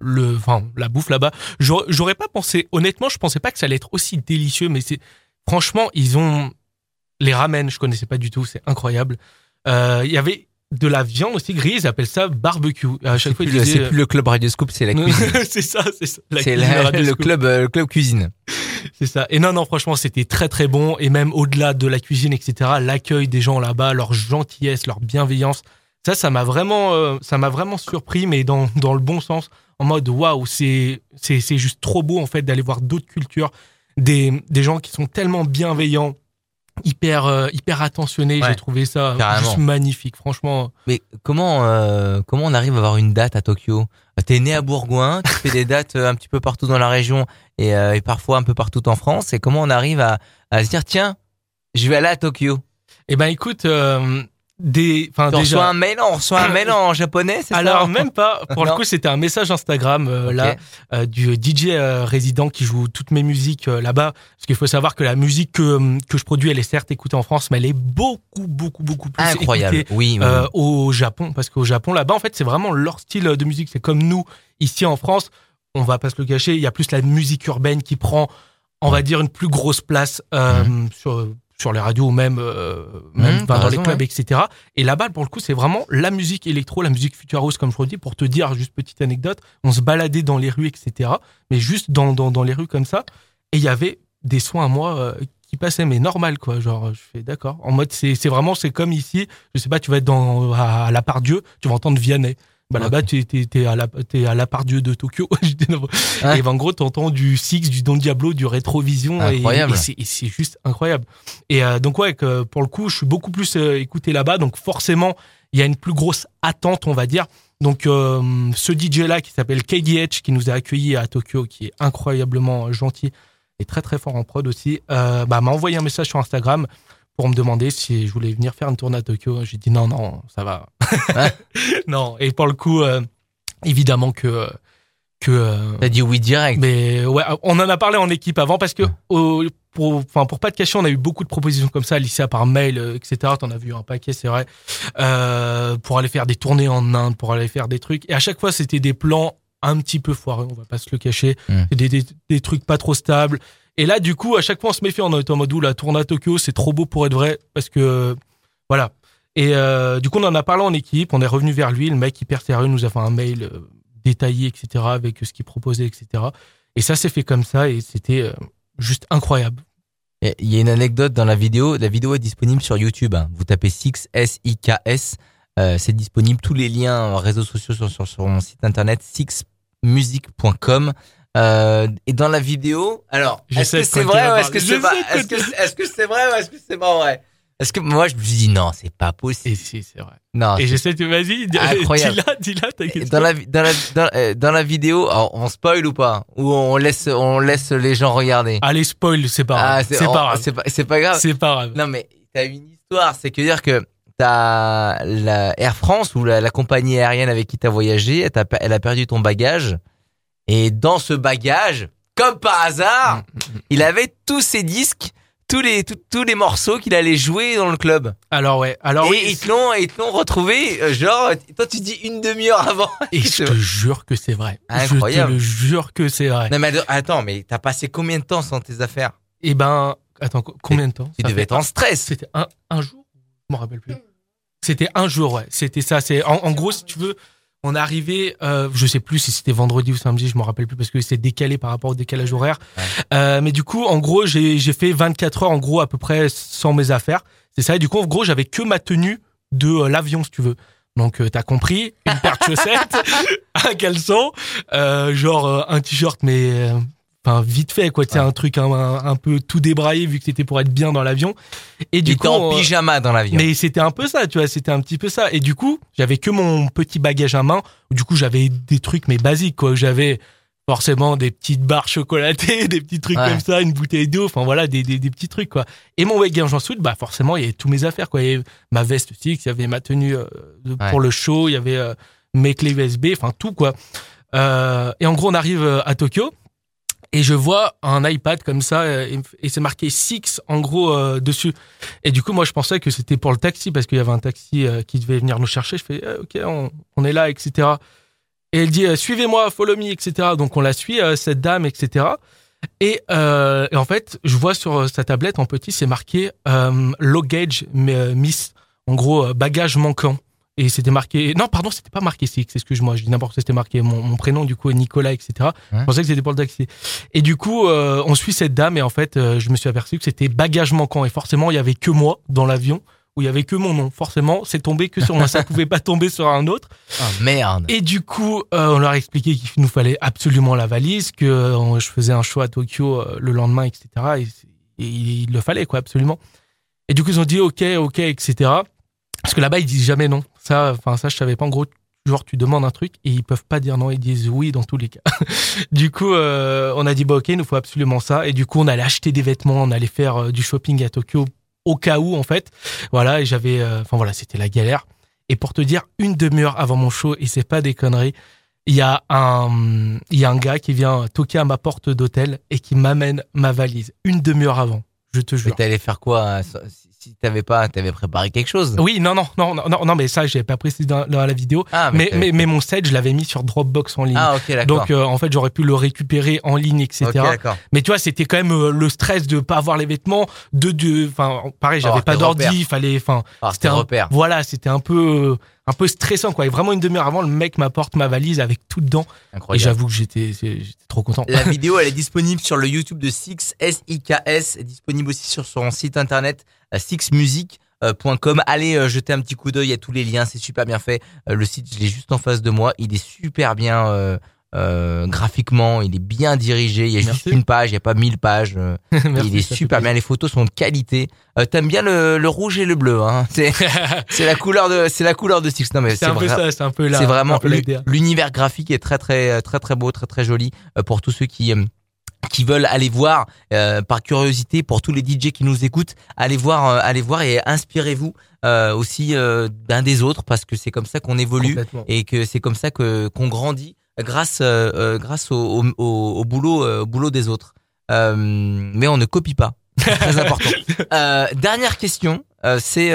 le, enfin, la bouffe là-bas. J'aurais j'aurais pas pensé. Honnêtement, je pensais pas que ça allait être aussi délicieux, mais c'est franchement, ils ont les ramen. Je connaissais pas du tout. C'est incroyable. Euh, Il y avait de la viande aussi grise. Ils appellent ça barbecue. À C'est chaque fois, plus, disaient, c'est plus le club Radioscope, c'est la cuisine. c'est ça, c'est ça. La c'est la- Radio le Scoop. club, euh, le club cuisine. C'est ça. Et non, non, franchement, c'était très très bon. Et même au-delà de la cuisine, etc., l'accueil des gens là-bas, leur gentillesse, leur bienveillance, ça, ça m'a vraiment, euh, ça m'a vraiment surpris, mais dans dans le bon sens, en mode waouh, c'est c'est juste trop beau en fait d'aller voir d'autres cultures, des des gens qui sont tellement bienveillants, hyper euh, hyper attentionnés. Ouais. J'ai trouvé ça Carrément. juste magnifique, franchement. Mais comment euh, comment on arrive à avoir une date à Tokyo? T'es né à Bourgoin, tu fais des dates euh, un petit peu partout dans la région et, euh, et parfois un peu partout en France. Et comment on arrive à, à se dire tiens, je vais aller à Tokyo? Eh ben écoute, des, enfin On déjà. reçoit un mail, on reçoit un mail en japonais, c'est ça Alors même pas. Pour le coup, c'était un message Instagram euh, là euh, du DJ euh, résident qui joue toutes mes musiques là-bas. Parce qu'il faut savoir que la musique que que je produis, elle est certes écoutée en France, mais elle est beaucoup beaucoup beaucoup plus Incroyable. écoutée Oui, au Japon. Parce qu'au Japon, là-bas, en fait, c'est vraiment leur style de musique. C'est comme nous ici en France. On va pas se le cacher. Il y a plus la musique urbaine qui prend, on va dire, une plus grosse place euh, sur sur les radios ou même, euh, même t'as dans raison, les clubs, etc. Et là-bas, pour le coup, c'est vraiment la musique électro, la musique future house, comme je redis, pour te dire, juste petite anecdote, on se baladait dans les rues, etc. Mais juste dans, dans, dans les rues comme ça, et il y avait des soins à moi euh, qui passaient, mais normal, quoi. Genre, je fais d'accord. En mode, c'est c'est vraiment, c'est comme ici, je sais pas, tu vas être dans, à, à la part Dieu, tu vas entendre Vianney. Bah là-bas, tu t'es, t'es à la, t'es à la part Dieu de Tokyo. Ouais. Et ben, en gros, t'entends du Six, du Don Diablo, du Rétrovision. Incroyable. Et, c'est, et c'est juste incroyable. Et euh, donc ouais, que pour le coup, je suis beaucoup plus euh, écouté là-bas, donc forcément, il y a une plus grosse attente, on va dire. Donc euh, ce DJ là qui s'appelle KDH, qui nous a accueillis à Tokyo, qui est incroyablement gentil et très très fort en prod aussi, euh, bah, m'a envoyé un message sur Instagram pour me demander si je voulais venir faire une tournée à Tokyo. J'ai dit non non, ça va. Ouais. non. Et pour le coup, euh, évidemment que que euh, T'as dit oui direct. mais ouais, on en a parlé en équipe avant parce que au- pour, enfin pour pas de cacher, on a eu beaucoup de propositions comme ça, Alicia par mail, euh, etc. T'en as vu un paquet, c'est vrai, euh, pour aller faire des tournées en Inde, pour aller faire des trucs. Et à chaque fois, c'était des plans un petit peu foireux, on va pas se le cacher, des, des, des trucs pas trop stables. Et là, du coup, à chaque fois, on se méfie, on est en mode où la tournée à Tokyo, c'est trop beau pour être vrai, parce que voilà. Et euh, du coup, on en a parlé en équipe, on est revenu vers lui, le mec hyper sérieux nous a fait un mail euh, détaillé, etc., avec ce qu'il proposait, etc. Et ça s'est fait comme ça et c'était euh, juste incroyable. Il y a une anecdote dans la vidéo. La vidéo est disponible sur YouTube. hein. Vous tapez 6 S I K S. Euh, c'est disponible. Tous les liens euh, réseaux sociaux sont sur, sur mon site internet sixmusic.com. Euh, et dans la vidéo, alors, est-ce que c'est vrai ou est-ce que c'est pas, est-ce que, est-ce que c'est vrai ou est-ce que c'est pas vrai? Est-ce que moi je me suis dit non, c'est pas possible. Et si, c'est vrai. Non, et j'essaie de, vas-y, dis-la, dis-la, ta question. dans la vi- dans la dans, euh, dans la vidéo, alors, on spoil ou pas Ou on laisse on laisse les gens regarder Allez, spoil, c'est pas grave. c'est on- pas grave. c'est pas c'est pas grave. C'est pas grave. Non, mais t'as une histoire, c'est que dire que t'as la Air France ou la, la compagnie aérienne avec qui t'as voyagé, elle a perdu ton bagage. Et dans ce bagage, comme par hasard, il avait tous ses disques, tous les tous, tous les morceaux qu'il allait jouer dans le club. Alors ouais, alors et oui, ils te l'ont ils te l'ont retrouvé, euh, genre toi tu dis une demi-heure avant. et je te jure que c'est vrai. Incroyable. Je te le jure que c'est vrai. Non mais attends, mais t'as passé combien de temps sans tes affaires? Et ben, attends, co- combien de temps? Tu devais être en stress. C'était un, un jour? Je m'en rappelle plus. C'était un jour, ouais. C'était ça. C'est en, en gros, si tu veux, on est arrivé, euh, je sais plus si c'était vendredi ou samedi, je m'en rappelle plus parce que c'est décalé par rapport au décalage horaire. Ouais. Euh, mais du coup, en gros, j'ai j'ai fait 24 heures en gros à peu près sans mes affaires. C'est ça. Et du coup, en gros, j'avais que ma tenue de euh, l'avion, si tu veux. Donc, euh, t'as compris, une paire de chaussettes, un caleçon, euh, genre un t-shirt, mais euh, enfin vite fait, quoi. Tu sais, Ouais. un truc un, un, un peu tout débraillé vu que c'était pour être bien dans l'avion. Et Du coup, en euh, pyjama dans l'avion. mais c'était un peu ça, tu vois, c'était un petit peu ça. Et du coup, j'avais que mon petit bagage à main. Du coup, j'avais des trucs mais basiques quoi. J'avais forcément des petites barres chocolatées, des petits trucs Ouais. comme ça, une bouteille d'eau, enfin voilà, des, des, des petits trucs quoi. Et mon bagage en soute, bah forcément, il y avait tous mes affaires quoi. Il y avait ma veste aussi, il y avait ma tenue euh, Ouais. pour le show, il y avait euh, mes clés USB, enfin tout quoi. Euh, et en gros, on arrive à Tokyo. Et je vois un iPad comme ça euh, et, c'est marqué Six en gros euh, dessus. Et du coup, moi, je pensais que c'était pour le taxi parce qu'il y avait un taxi euh, qui devait venir nous chercher. Je fais eh, OK, on, on est là, etc. Et elle dit euh, suivez-moi, follow me, etc. Donc on la suit euh, cette dame, etc. Et, et en fait, je vois sur sa tablette en petit, c'est marqué luggage euh, miss, en gros bagage manquant. Et c'était marqué. Non, pardon, c'était pas marqué Six. Excuse-moi, je dis n'importe quoi. C'était marqué mon, mon prénom du coup, Nicolas, etc. Ouais. Je pensais que c'était pour le taxi. Et du coup, euh, on suit cette dame et en fait, euh, je me suis aperçu que c'était bagage manquant. Et forcément, il y avait que moi dans l'avion où il y avait que mon nom. Forcément, c'est tombé que sur moi. Ça pouvait pas tomber sur un autre. Ah, merde. Et du coup, euh, on leur a expliqué qu'il nous fallait absolument la valise, que euh, je faisais un show à Tokyo euh, le lendemain, etc. Et, et il le fallait, quoi, absolument. Et du coup, ils ont dit OK, OK, etc. Parce que là-bas, ils disent jamais non. Ça, enfin, ça, je savais pas. En gros, genre, tu demandes un truc et ils peuvent pas dire non. Ils disent oui dans tous les cas. du coup, euh, on a dit bah OK, il nous faut absolument ça. Et du coup, on allait acheter des vêtements, on allait faire euh, du shopping à Tokyo au cas où, en fait. Voilà, et j'avais, euh, enfin voilà, c'était la galère. Et pour te dire, une demi-heure avant mon show, et c'est pas des conneries, il y a un, il y a un gars qui vient toquer à ma porte d'hôtel et qui m'amène ma valise une demi-heure avant. Je te Mais jure. t'allais faire quoi hein, si- t'avais pas, t'avais préparé quelque chose? Oui, non, non, non, non, non, mais ça, j'avais pas précisé dans, dans la vidéo. Ah, Mais, mais, mais mon set, je l'avais mis sur Dropbox en ligne. Ah, ok, d'accord. Donc, euh, en fait, j'aurais pu le récupérer en ligne, etc. Ok, d'accord. Mais tu vois, c'était quand même euh, le stress de pas avoir les vêtements, de, de, enfin, pareil, j'avais pas d'ordi, il fallait, enfin, c'était un, repère. voilà, c'était un peu, euh, un peu stressant, quoi. Et vraiment une demi-heure avant, le mec m'apporte ma valise avec tout dedans. Et Incroyable. j'avoue que j'étais, trop content. La vidéo, elle est disponible sur le YouTube de Six, S-I-K-S, est disponible aussi sur son site internet, euh, sixmusic.com. Allez euh, jeter un petit coup d'œil à tous les liens, c'est super bien fait. Euh, le site, je l'ai juste en face de moi, il est super bien euh, euh, graphiquement, il est bien dirigé, il y a juste une page, il n'y a pas mille pages. euh, Merci, il est ça super bien, les photos sont de qualité. Euh, T'aimes bien le, le rouge et le bleu, hein C'est la couleur de c'est la couleur de Six. Non mais c'est un peu vrai. ça, c'est un peu là. C'est vraiment un l'univers graphique est très très très très beau, très très joli euh, pour tous ceux qui euh, qui veulent aller voir euh, par curiosité pour tous les DJ qui nous écoutent, allez voir euh, allez voir et inspirez-vous euh, aussi euh, d'un des autres parce que c'est comme ça qu'on évolue et que c'est comme ça que qu'on grandit grâce euh, euh, grâce au, au, boulot euh, au boulot des autres. Euh, mais on ne copie pas. C'est très important. Dernière question, c'est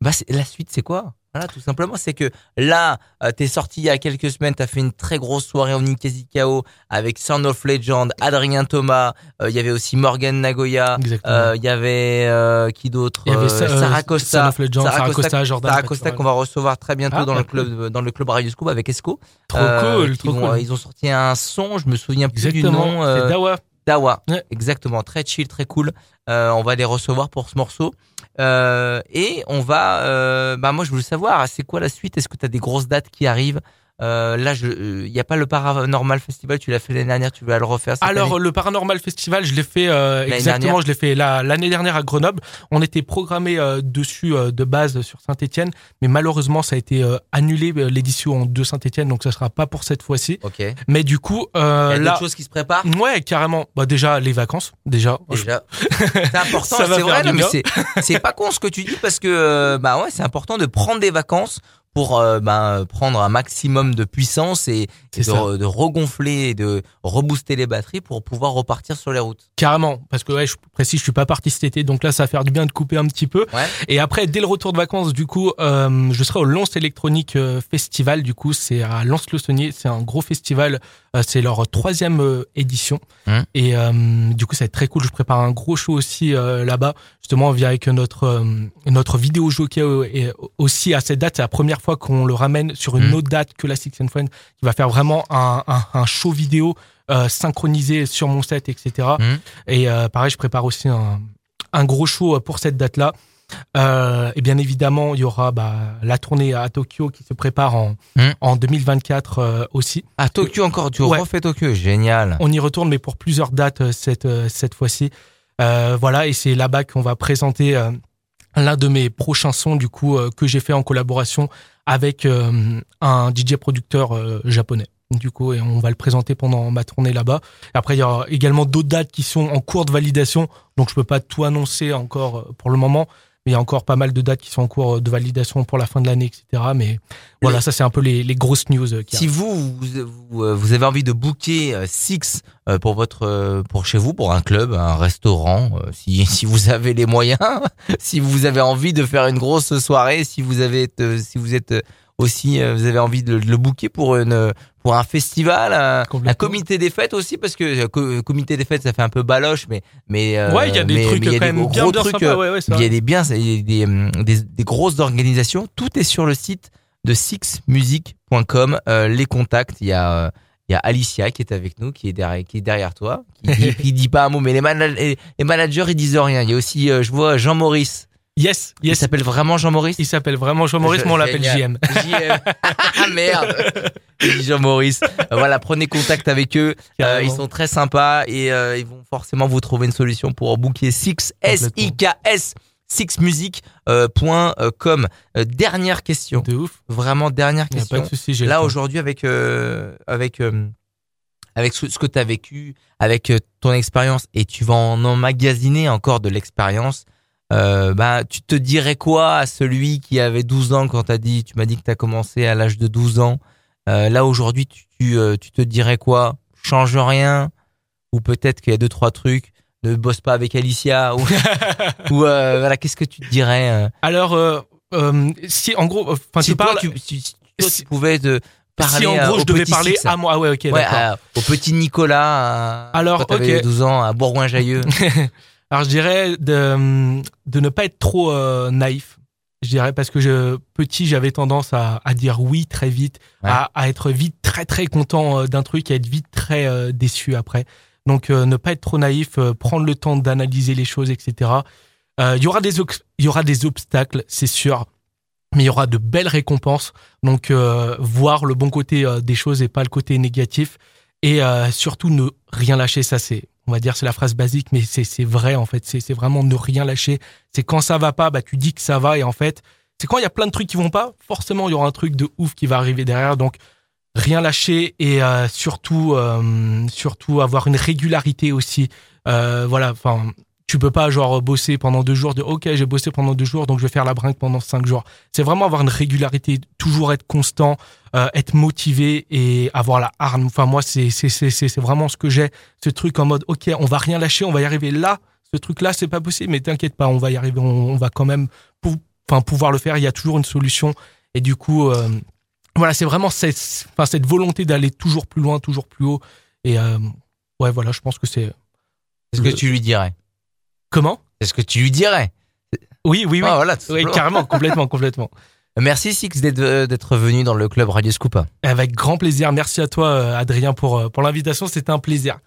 bah, la suite, c'est quoi? Voilà, tout simplement, c'est que là, euh, t'es sorti il y a quelques semaines, t'as fait une très grosse soirée au Ninkasi KO avec Sound of Legend, Adrien Thomas, euh, il y avait aussi Morgan Nagoya, euh, il y avait euh, qui d'autre Il y avait Sarah Costa, of Legend, Sarah Costa, Jordan Sarah Costa qu'on va recevoir très bientôt Ah, dans le club dans le club Radio Scoop avec Esco. Trop cool, trop vont- cool. Ils ont sorti un son, je me souviens plus du Exactement. nom. euh, C'est Dawa. Dawa, Ouais. exactement, très chill, très cool. On va les recevoir pour ce morceau. Euh, et on va, euh, bah moi je voulais savoir, c'est quoi la suite? Est-ce que tu as des grosses dates qui arrivent? Euh, Là, il n'y a pas le Paranormal Festival, tu l'as fait l'année dernière, tu vas le refaire cette Alors année le Paranormal Festival, je l'ai fait euh, exactement, dernière je l'ai fait la- l'année dernière à Grenoble. On était programmé euh, dessus euh, de base sur Saint-Étienne, mais malheureusement ça a été euh, annulé euh, l'édition de Saint-Étienne, donc ça sera pas pour cette fois-ci. Ok. Il Mais du coup, y euh, a là, d'autres choses qui se préparent? Ouais, carrément. Bah déjà les vacances, déjà. Déjà, c'est important, c'est vrai, non, mais c'est pas con ce que tu dis parce que euh, bah ouais, c'est important de prendre des vacances pour euh, bah, prendre un maximum de puissance et, de, de regonfler et de rebooster les batteries pour pouvoir repartir sur les routes. Carrément, parce que ouais, je précise, je suis pas parti cet été, donc là ça va faire du bien de couper un petit peu. Ouais. Et après, dès le retour de vacances, du coup, euh, je serai au Lance Electronic euh, Festival. Du coup, c'est à Lens-le-Saunier. C'est un gros festival. Euh, c'est leur troisième euh, édition. Hum. Et euh, du coup, ça va être très cool. Je prépare un gros show aussi là-bas. Justement, on vient avec notre notre vidéo jockey et aussi à cette date. C'est la première fois qu'on le ramène sur une Hum. autre date que la Six and Friends, qui va faire vraiment un, un, un show vidéo synchronisé sur mon set, etc. Et euh, pareil, je prépare aussi un, un gros show pour cette date-là. Euh, et bien évidemment, il y aura bah, la tournée à Tokyo qui se prépare en, Hmm. en 2024 euh, aussi. À Tokyo encore, tu Ouais. refais Tokyo, génial. On y retourne, mais pour plusieurs dates euh, cette, euh, cette fois-ci. Euh, voilà, et c'est là-bas qu'on va présenter l'un de mes prochains sons du coup que j'ai fait en collaboration avec un DJ producteur japonais. Du coup, et on va le présenter pendant ma tournée là-bas. Après, il y aura également d'autres dates qui sont en cours de validation, donc je peux pas tout annoncer encore pour le moment. Il y a encore pas mal de dates qui sont en cours de validation pour la fin de l'année, etc. Mais voilà, ça c'est un peu les, les grosses news. Qui si vous, vous, vous avez envie de booker Six pour votre pour chez vous, pour un club, un restaurant, si si vous avez les moyens, si vous avez envie de faire une grosse soirée, si vous avez si vous êtes aussi, vous avez envie de, le booker pour une pour un festival, un, comité des fêtes aussi parce que comité des fêtes ça fait un peu baloche, mais mais ouais, il y a des trucs quand même bien, sympas, ouais, ouais, il y a des bien, il y a des, des, des, grosses organisations. Tout est sur le site de sixmusic.com. Euh, les contacts, il y a il y a Alicia qui est avec nous, qui est derrière, qui est derrière toi, qui dit, dit pas un mot, mais les, managers, les managers ils disent rien. Il y a aussi, euh, je vois Jean Maurice Yes, yes. Il s'appelle vraiment Jean-Maurice Il s'appelle vraiment Jean-Maurice, mais on l'appelle JM. JM. ah merde Jean-Maurice. Euh, voilà, prenez contact avec eux. Euh, ils sont très sympas et euh, ils vont forcément vous trouver une solution pour booker Six, S-I-K-S, sixmusic.com. dernière question. De ouf. Vraiment dernière question. Pas de souci, Là, aujourd'hui, avec, avec, avec ce, ce que tu as vécu, avec ton expérience, et tu vas en emmagasiner encore de l'expérience, euh, bah, tu te dirais quoi à celui qui avait 12 ans quand t'as dit, tu m'as dit que t'as commencé à l'âge de 12 ans. Euh, là aujourd'hui, tu, tu, euh, tu, te dirais quoi? Change rien? Ou peut-être qu'il y a deux trois trucs? Ne bosse pas avec Alicia ou, ou euh, voilà. Qu'est-ce que tu te dirais? Alors, si en gros, enfin, si tu parles, tu, si, toi, tu pouvais de parler si en gros je devais parler à moi, ah ouais, ok, ouais, au petit Nicolas. Alors, ok. 12 ans à Bourgoin-Jailleux. Alors je dirais de, de ne pas être trop euh, naïf. Je dirais parce que je, petit, j'avais tendance à, à, dire oui très vite, à, à, être vite très très content euh, d'un truc, à être vite très euh, déçu après. Donc ne pas être trop naïf, prendre le temps d'analyser les choses, etc. Il y aura des il y aura des obstacles, c'est sûr, mais il y aura de belles récompenses. Donc voir le bon côté des choses et pas le côté négatif. Et surtout ne rien lâcher, ça c'est on va dire c'est la phrase basique, mais c'est vrai en fait. C'est vraiment ne rien lâcher. C'est quand ça va pas, bah tu dis que ça va et en fait, c'est quand il y a plein de trucs qui vont pas, forcément il y aura un truc de ouf qui va arriver derrière. Donc rien lâcher et euh, surtout euh, surtout avoir une régularité aussi. Euh, voilà, enfin tu peux pas genre bosser pendant deux jours de ok j'ai bossé pendant deux jours donc je vais faire la brinque pendant cinq jours. C'est vraiment avoir une régularité toujours être constant euh, être motivé et avoir la harne enfin moi c'est c'est c'est c'est vraiment ce que j'ai ce truc en mode ok on va rien lâcher on va y arriver là. Ce truc là c'est pas possible mais t'inquiète pas on va y arriver on, va quand même enfin pouvoir le faire. Il y a toujours une solution. Et du coup euh, voilà c'est vraiment cette enfin cette volonté d'aller toujours plus loin toujours plus haut. Et euh, ouais voilà je pense que c'est ce que tu lui dirais? Comment est ce que tu lui dirais. Oui, oui, oui. Ah, voilà, oui carrément, complètement, complètement. Merci Six euh, d'être venu dans le club Radio Scoop. Avec grand plaisir. Merci à toi, euh, Adrien, pour, euh, pour l'invitation. C'était un plaisir.